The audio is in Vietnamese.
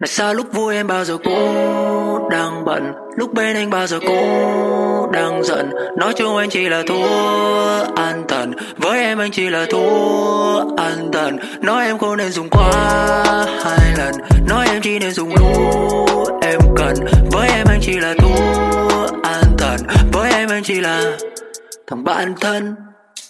này sao lúc vui em bao giờ cũng đang bận. Lúc bên anh bao giờ cũng đang giận. Nói chung anh chỉ là thua an tần Với em anh chỉ là thua an tần Nói em không nên dùng quá hai lần. Nói em chỉ nên dùng lúc em cần. Với em anh chỉ là thua an tần Với em anh chỉ là thằng bạn thân.